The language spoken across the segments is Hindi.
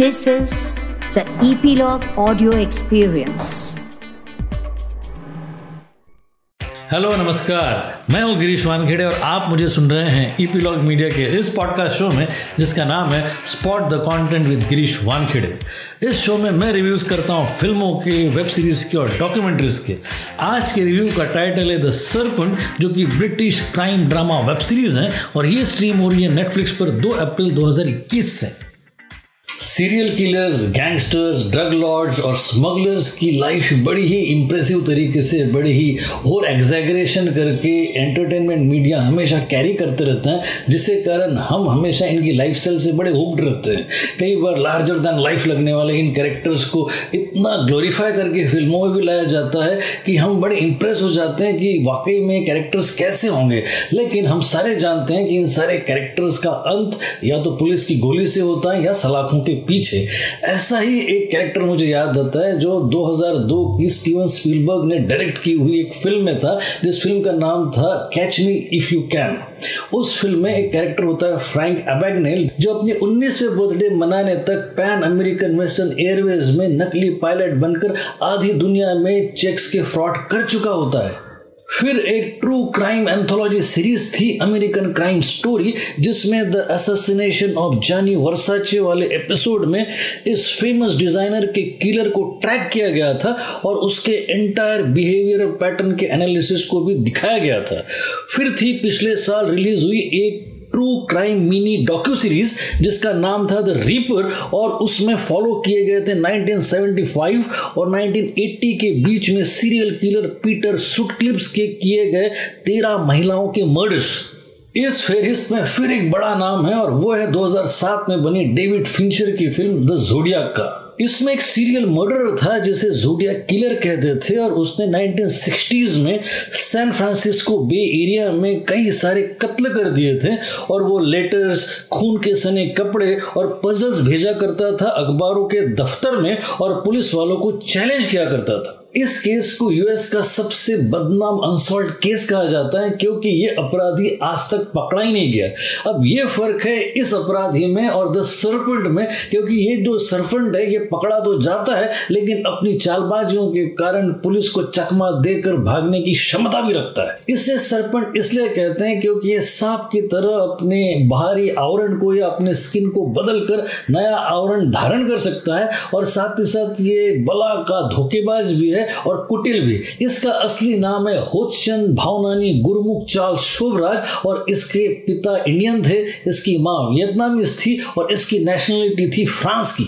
This is the Epilogue Audio Experience. Hello नमस्कार। मैं हूँ गिरीश वानखेड़े और आप मुझे सुन रहे हैं ईपीलॉग मीडिया के इस पॉडकास्ट शो में, जिसका नाम है Spot the Content with Girish Wankhede. इस शो में मैं रिव्यूज़ करता हूँ फ़िल्मों के वेब सीरीज़ के और डॉक्यूमेंट्रीज के। आज के रिव्यू का टाइटल है द सरपंट जो कि British crime drama web series है, और ये स्ट्रीम हो रही है नेटफ्लिक्स पर दो अप्रैल 2021 से। Serial killers gangsters drug lords और स्मगलर्स की लाइफ बड़ी ही इम्प्रेसिव तरीके से, बड़ी ही और एग्जैगरेशन करके एंटरटेनमेंट मीडिया हमेशा कैरी करते रहते हैं, जिसके कारण हम हमेशा इनकी लाइफ स्टाइल से बड़े हुक्ड रहते हैं। कई बार लार्जर दैन लाइफ लगने वाले इन कैरेक्टर्स को इतना ग्लोरीफाई करके फ़िल्मों में भी लाया जाता है कि हम बड़े इंप्रेस हो जाते हैं कि वाकई में कैरेक्टर्स कैसे होंगे। लेकिन हम सारे जानते हैं कि इन सारे कैरेक्टर्स का अंत या तो पुलिस की गोली से होता है या सलाखों के पीछे, ऐसा ही एक कैरेक्टर मुझे याद आता है जो 2002 की स्टीवन स्पीलबर्ग ने डायरेक्ट की हुई एक फ़िल्म में था, जिस फ़िल्म का नाम था Catch Me If You Can उस फ़िल्म में एक कैरेक्टर होता है फ्रैंक अबैगनेल जो अपने 19वें बर्थडे मनाने तक पैन अमेरिकन वेस्टर्न एयरवेज में नकली पायलट बनकर आधी दुनिया में चेक्स के फ्रॉड कर चुका होता है। फिर एक ट्रू क्राइम एंथोलॉजी सीरीज़ थी अमेरिकन क्राइम स्टोरी जिसमें the assassination of Gianni Versace वाले एपिसोड में इस फ़ेमस डिज़ाइनर के किलर को ट्रैक किया गया था और उसके एंटायर बिहेवियर पैटर्न के एनालिसिस को भी दिखाया गया था। फिर थी, पिछले साल रिलीज़ हुई एक true crime mini docuseries जिसका नाम था द रीपर और उसमें फॉलो किए गए थे 1975 और 1980 के बीच में सीरियल किलर पीटर सुटक्लिप्स के किए गए तेरह महिलाओं के मर्डर्स इस फेरिस्त में फिर एक बड़ा नाम है और वो है 2007 में बनी डेविड फिंचर की फ़िल्म द जोडिया का। इसमें एक सीरियल मर्डर था जिसे जोडिया किलर कहते थे और उसने 1960s में सैन फ्रांसिस्को बे एरिया में कई सारे कत्ल कर दिए थे और वो लेटर्स खून के सने कपड़े और पजल्स भेजा करता था अखबारों के दफ्तर में और पुलिस वालों को चैलेंज किया करता था। इस केस को यूएस का सबसे बदनाम अनसॉल्ट केस कहा जाता है, क्योंकि ये अपराधी आज तक पकड़ा ही नहीं गया। अब ये फ़र्क है इस अपराधी में और द सरपेंट में, क्योंकि ये जो सरपेंट है, ये पकड़ा तो जाता है, लेकिन अपनी चालबाजियों के कारण पुलिस को चकमा देकर भागने की क्षमता भी रखता है। इसे सरपेंट इसलिए कहते हैं क्योंकि ये सांप की तरह अपने बाहरी आवरण को या अपने स्किन को बदल कर नया आवरण धारण कर सकता है, और साथ ही साथ ये बला का धोखेबाज भी है है और कुटिल भी। इसका असली नाम है होतचंद भावनानी गुरुमुख चार्ल्स शुभराज और इसके पिता इंडियन थे, इसकी माँ वियतनामीज थी और इसकी नेशनलिटी थी फ्रांस की।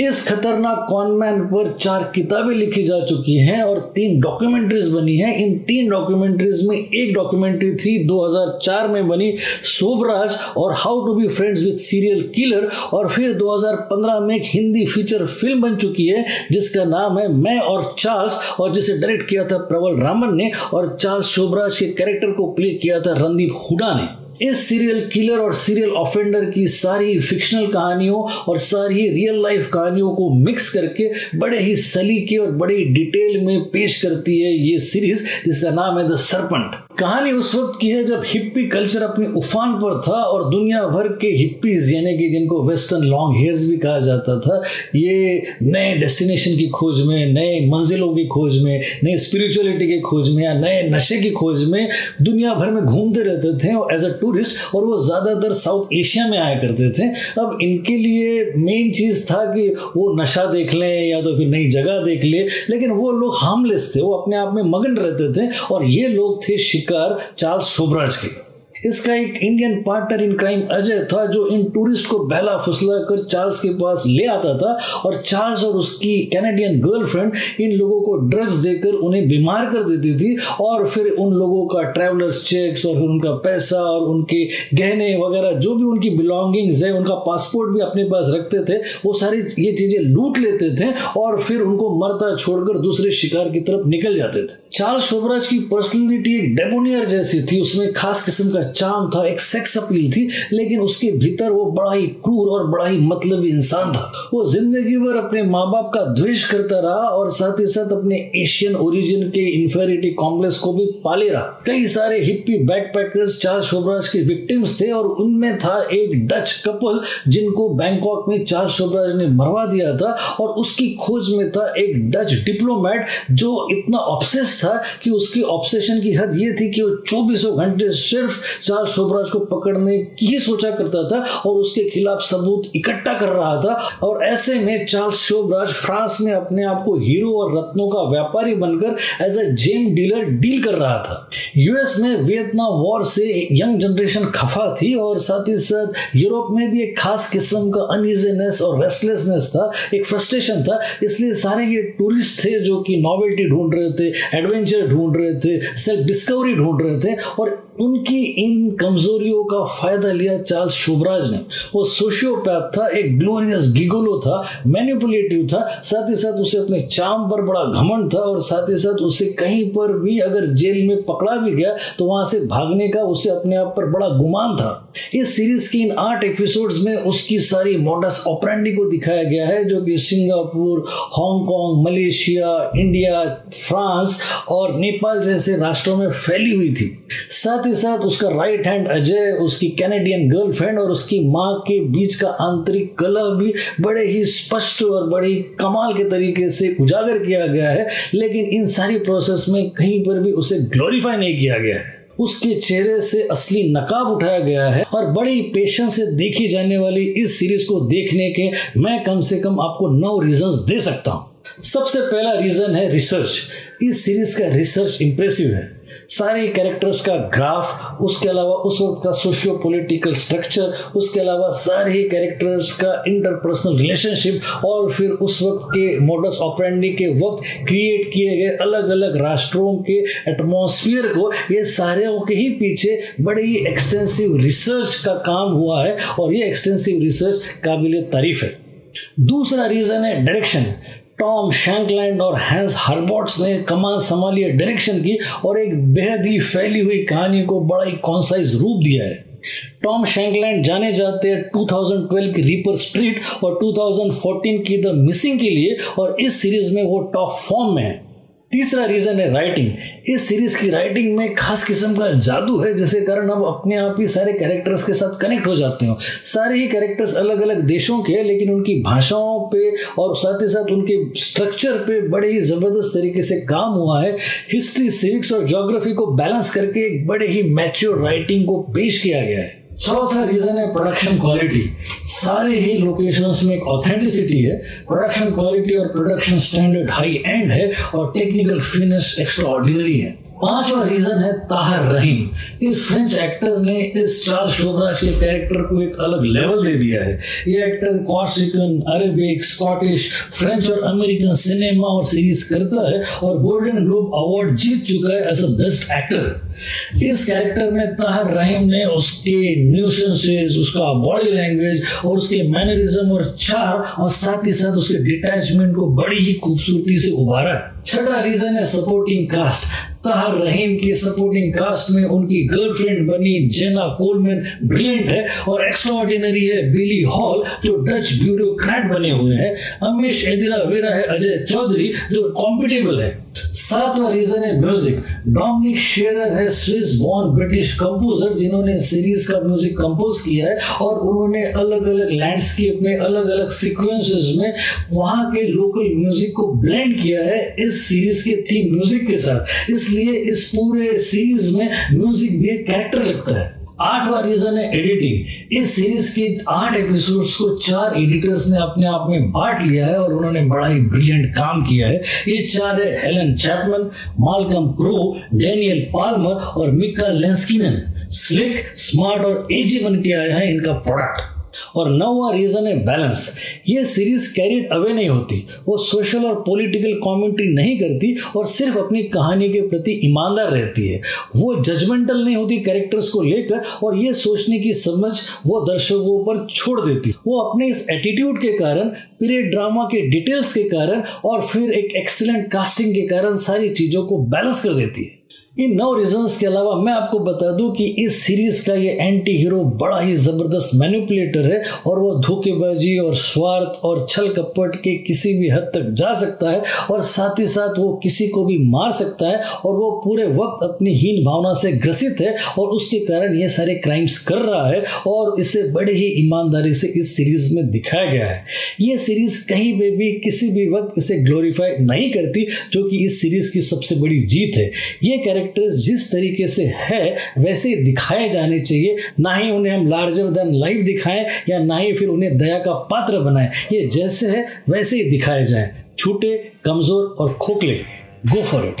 इस खतरनाक कॉनमैन पर चार किताबें लिखी जा चुकी हैं और तीन डॉक्यूमेंट्रीज बनी हैं। इन तीन डॉक्यूमेंट्रीज में एक डॉक्यूमेंट्री थी 2004 में बनी सोबराज और how to be friends with serial killer और फिर 2015 में एक हिंदी फीचर फ़िल्म बन चुकी है, जिसका नाम है मैं और चार्ल्स और जिसे डायरेक्ट किया था प्रवल रामन ने और चार्ल्स शोभराज के कैरेक्टर को प्ले किया था रणदीप हुडा ने। इस सीरियल किलर और सीरियल ऑफेंडर की सारी फिक्शनल कहानियों और सारी रियल लाइफ कहानियों को मिक्स करके बड़े ही सलीके और बड़े डिटेल में पेश करती है ये सीरीज़ जिसका नाम है द सरपंट कहानी उस वक्त की है जब हिप्पी कल्चर अपने उफान पर था और दुनिया भर के हिप्पीज यानी कि जिनको वेस्टर्न लॉन्ग हेयर्स भी कहा जाता था, ये नए डेस्टिनेशन की खोज में, नए मंजिलों की खोज में, नए स्पिरिचुअलिटी की खोज में या नए नशे की खोज में दुनिया भर में घूमते रहते थे और एज अ टूरिस्ट और वो ज़्यादातर साउथ एशिया में आया करते थे। अब इनके लिए मेन चीज़ था कि वो नशा देख लें या तो फिर नई जगह देख लें, लेकिन वो लोग हार्मलेस थे, वो अपने आप में मगन रहते थे और ये लोग थे शिकार चार्ल्स शोब्रांच के इसका एक Indian partner in crime Ajay था जो इन टूरिस्ट को बहला फुसला कर चार्ल्स के पास ले आता था और चार्ल्स और उसकी कैनेडियन गर्लफ्रेंड इन लोगों को ड्रग्स देकर उन्हें बीमार कर देती थी और फिर उन लोगों का ट्रैवलर्स चेक्स और फिर उनका पैसा और उनके गहने वगैरह जो भी उनकी बिलोंगिंग्स है, उनका पासपोर्ट भी अपने पास रखते थे, वो सारी ये चीज़ें लूट लेते थे और फिर उनको मरता छोड़कर दूसरे शिकार की तरफ़ निकल जाते थे। चार्ल्स शोभराज की पर्सनैलिटी एक डेबोनियर जैसी थी, उसमें खास किस्म का चाम था, एक सेक्स अपील थी, लेकिन उसके भीतर वो बड़ा ही क्रूर और बड़ा ही मतलब इंसान था। वो ज़िंदगी भर अपने माँ बाप का द्वेष करता रहा और साथ ही साथ अपने एशियन ओरिजिन के इंफेरिटी कॉम्प्लेक्स को भी पाले रहा। कई सारे हिप्पी बैकपैकर्स चार शोभराज के विक्टिम्स थे और उनमें था एक डच कपल जिनको बैंकॉक में चार शोभराज ने मरवा दिया था और उसकी खोज में था एक डच डिप्लोमेट जो इतना ऑब्सेस था कि उसकी ऑब्सेशन की हद ये थी कि वो चौबीसों घंटे सिर्फ़ चार शोभराज को पकड़ने की सोचा करता था और उसके खिलाफ सबूत इकट्ठा कर रहा था। और ऐसे में चार्ल्स शोभराज फ्रांस में अपने आप को हीरो और रत्नों का व्यापारी बनकर as a gem dealer deal कर रहा था। यूएस में वियतनाम वॉर से यंग जनरेशन खफा थी और साथ ही साथ यूरोप में भी एक खास किस्म का अनइजीनेस और रेस्टलेसनेस था, एक फ्रस्ट्रेशन था। इसलिए सारे ये टूरिस्ट थे जो कि नॉवेल्टी ढूंढ रहे थे एडवेंचर ढूंढ रहे थे सेल्फ डिस्कवरी ढूंढ रहे थे और उनकी इन कमजोरियों का फ़ायदा लिया चार्ल्स शुभराज ने। वो सोशियोपैथ था, एक ग्लोरियस गिगोलो था, मैनिपुलेटिव था, साथ ही साथ उसे अपने चाम पर बड़ा घमंड था और साथ ही साथ उसे कहीं पर भी अगर जेल में पकड़ा भी गया तो वहाँ से भागने का उसे अपने आप पर बड़ा गुमान था। इस सीरीज़ के इन आठ एपिसोड्स में उसकी सारी मॉडस ऑपरेंडी को दिखाया गया है, जो कि Singapore, Hong Kong, Malaysia, India, France और नेपाल जैसे राष्ट्रों में फैली हुई थी। साथ साथ उसका राइट हैंड अजय, उसकी कैनेडियन गर्लफ्रेंड और उसकी माँ के बीच का आंतरिक कला भी बड़े ही स्पष्ट और बड़ी कमाल के तरीके से उजागर किया गया है। लेकिन इन सारी प्रोसेस में कहीं पर भी उसे ग्लोरीफाई नहीं किया गया है। उसके चेहरे से असली नकाब उठाया गया है और बड़ी पेशेंस से देखी जाने वाली इस सीरीज़ को देखने के मैं कम से कम आपको नौ रीजंस दे सकता हूँ। सबसे पहला रीजन है रिसर्च इस सीरीज़ का रिसर्च इंप्रेसिव है। सारे कैरेक्टर्स का ग्राफ उसके अलावा उस वक्त का सोशियो पॉलिटिकल स्ट्रक्चर उसके अलावा सारे ही कैरेक्टर्स का इंटरपर्सनल रिलेशनशिप और फिर उस वक्त के मॉडल्स ऑपरेंडी के वक्त क्रिएट किए गए अलग अलग राष्ट्रों के एटमोसफियर को, ये सारे के ही पीछे बड़े ही एक्सटेंसिव रिसर्च का काम हुआ है और ये एक्सटेंसिव रिसर्च काबिल तारीफ़ है। दूसरा रीज़न है डायरेक्शन टॉम शैंकलैंड और हैंस हर्बॉट्स ने कमान संभाली डायरेक्शन की और एक बेहद ही फैली हुई कहानी को बड़ा ही कॉन्साइज रूप दिया है। टॉम शैंकलैंड जाने जाते हैं 2012 की रीपर स्ट्रीट और 2014 की द मिसिंग के लिए और इस सीरीज़ में वो टॉप फॉर्म में है। तीसरा रीजन है राइटिंग इस सीरीज़ की राइटिंग में खास किस्म का जादू है, जिसके कारण हम अपने आप ही सारे कैरेक्टर्स के साथ कनेक्ट हो जाते हो। सारे ही कैरेक्टर्स अलग अलग देशों के हैं, लेकिन उनकी भाषाओं पे और साथ ही साथ उनके स्ट्रक्चर पे बड़े ही ज़बरदस्त तरीके से काम हुआ है। हिस्ट्री सिविक्स और जोग्राफी को बैलेंस करके एक बड़े ही मैच्योर राइटिंग को पेश किया गया है। चौथा रीजन है प्रोडक्शन क्वालिटी सारे ही लोकेशंस में एक ऑथेंटिसिटी है। प्रोडक्शन क्वालिटी और प्रोडक्शन स्टैंडर्ड हाई एंड है और टेक्निकल फिनिश एक्स्ट्रा है। पांचवा रीजन है ताहर रहीम। इस फ्रेंच एक्टर ने इस चार्ल्स शोभराज के कैरेक्टर को एक अलग लेवल दे दिया है। ये actor Corsican Arabic Scottish French और अमेरिकन सिनेमा और सीरीज़ करता है और गोल्डन ग्लोब अवार्ड जीत चुका है एज अ बेस्ट एक्टर इस कैरेक्टर में ताहर रहीम ने उसके न्यूसेंसेस उसका बॉडी लैंग्वेज और उसके मैनरिज्म और चार और साथ ही साथ उसके डिटैचमेंट को बड़ी ही खूबसूरती से उभारा छठा रीजन है सपोर्टिंग कास्ट ताहर रहीम की सपोर्टिंग कास्ट में उनकी गर्लफ्रेंड बनी जेना कोलमैन ब्रिलियंट है और एक्स्ट्राऑर्डिनरी है बिली हॉल जो डच ब्यूरोक्रेट बने हुए हैं। अमेश एदिरा वेरा है अजय चौधरी, जो कॉम्पिटेबल है। सातवां रीजन है म्यूज़िक डोमिनिक शेरर है स्विस बॉर्न ब्रिटिश कंपोजर जिन्होंने सीरीज़ का म्यूज़िक कंपोज किया है और उन्होंने अलग अलग लैंडस्केप में अलग अलग सीक्वेंसेस में वहाँ के लोकल म्यूज़िक को ब्लेंड किया है इस सीरीज़ के थीम म्यूज़िक के साथ. इसलिए इस पूरे सीरीज़ में म्यूज़िक भी एक कैरेक्टर लगता है। आठवां रीजन है एडिटिंग इस सीरीज़ के आठ एपिसोड्स को चार एडिटर्स ने अपने आप में बांट लिया है और उन्होंने बड़ा ही ब्रिलियंट काम किया है। ये चार है Helen Chapman Malcolm Crowe Daniel Palmer और मिक्का लेंस्किनन स्लिक स्मार्ट और एजी बन के आया है इनका प्रोडक्ट और नौवा रीजन है बैलेंस ये सीरीज़ कैरिड अवे नहीं होती. वो सोशल और पॉलिटिकल कमेंट्री नहीं करती और सिर्फ़ अपनी कहानी के प्रति ईमानदार रहती है. वो जजमेंटल नहीं होती कैरेक्टर्स को लेकर और ये सोचने की समझ वो दर्शकों पर छोड़ देती. वो अपने इस एटीट्यूड के कारण पीरियड ड्रामा के डिटेल्स के कारण और फिर एक एक्सीलेंट कास्टिंग के कारण सारी चीज़ों को बैलेंस कर देती है. इन नौ रीजंस के अलावा मैं आपको बता दूँ कि इस सीरीज़ का ये एंटी हीरो बड़ा ही ज़बरदस्त मैनिपुलेटर है और वो धोखेबाजी और स्वार्थ और छल कपट के किसी भी हद तक जा सकता है और साथ ही साथ वो किसी को भी मार सकता है और वो पूरे वक्त अपनी हीन भावना से ग्रसित है और उसके कारण ये सारे क्राइम्स कर रहा है और इसे बड़े ही ईमानदारी से इस सीरीज़ में दिखाया गया है। ये सीरीज़ कहीं पर भी किसी भी वक्त इसे ग्लोरीफाई नहीं करती, जो कि इस सीरीज़ की सबसे बड़ी जीत है। ये कैरेक्टर्स जिस तरीके से है, वैसे ही दिखाए जाने चाहिए। ना ही उन्हें हम लार्जर देन लाइफ दिखाएँ, या ना ही फिर उन्हें दया का पात्र बनाएँ। ये जैसे है, वैसे ही दिखाए जाए। छोटे, कमज़ोर और खोखले। Go for it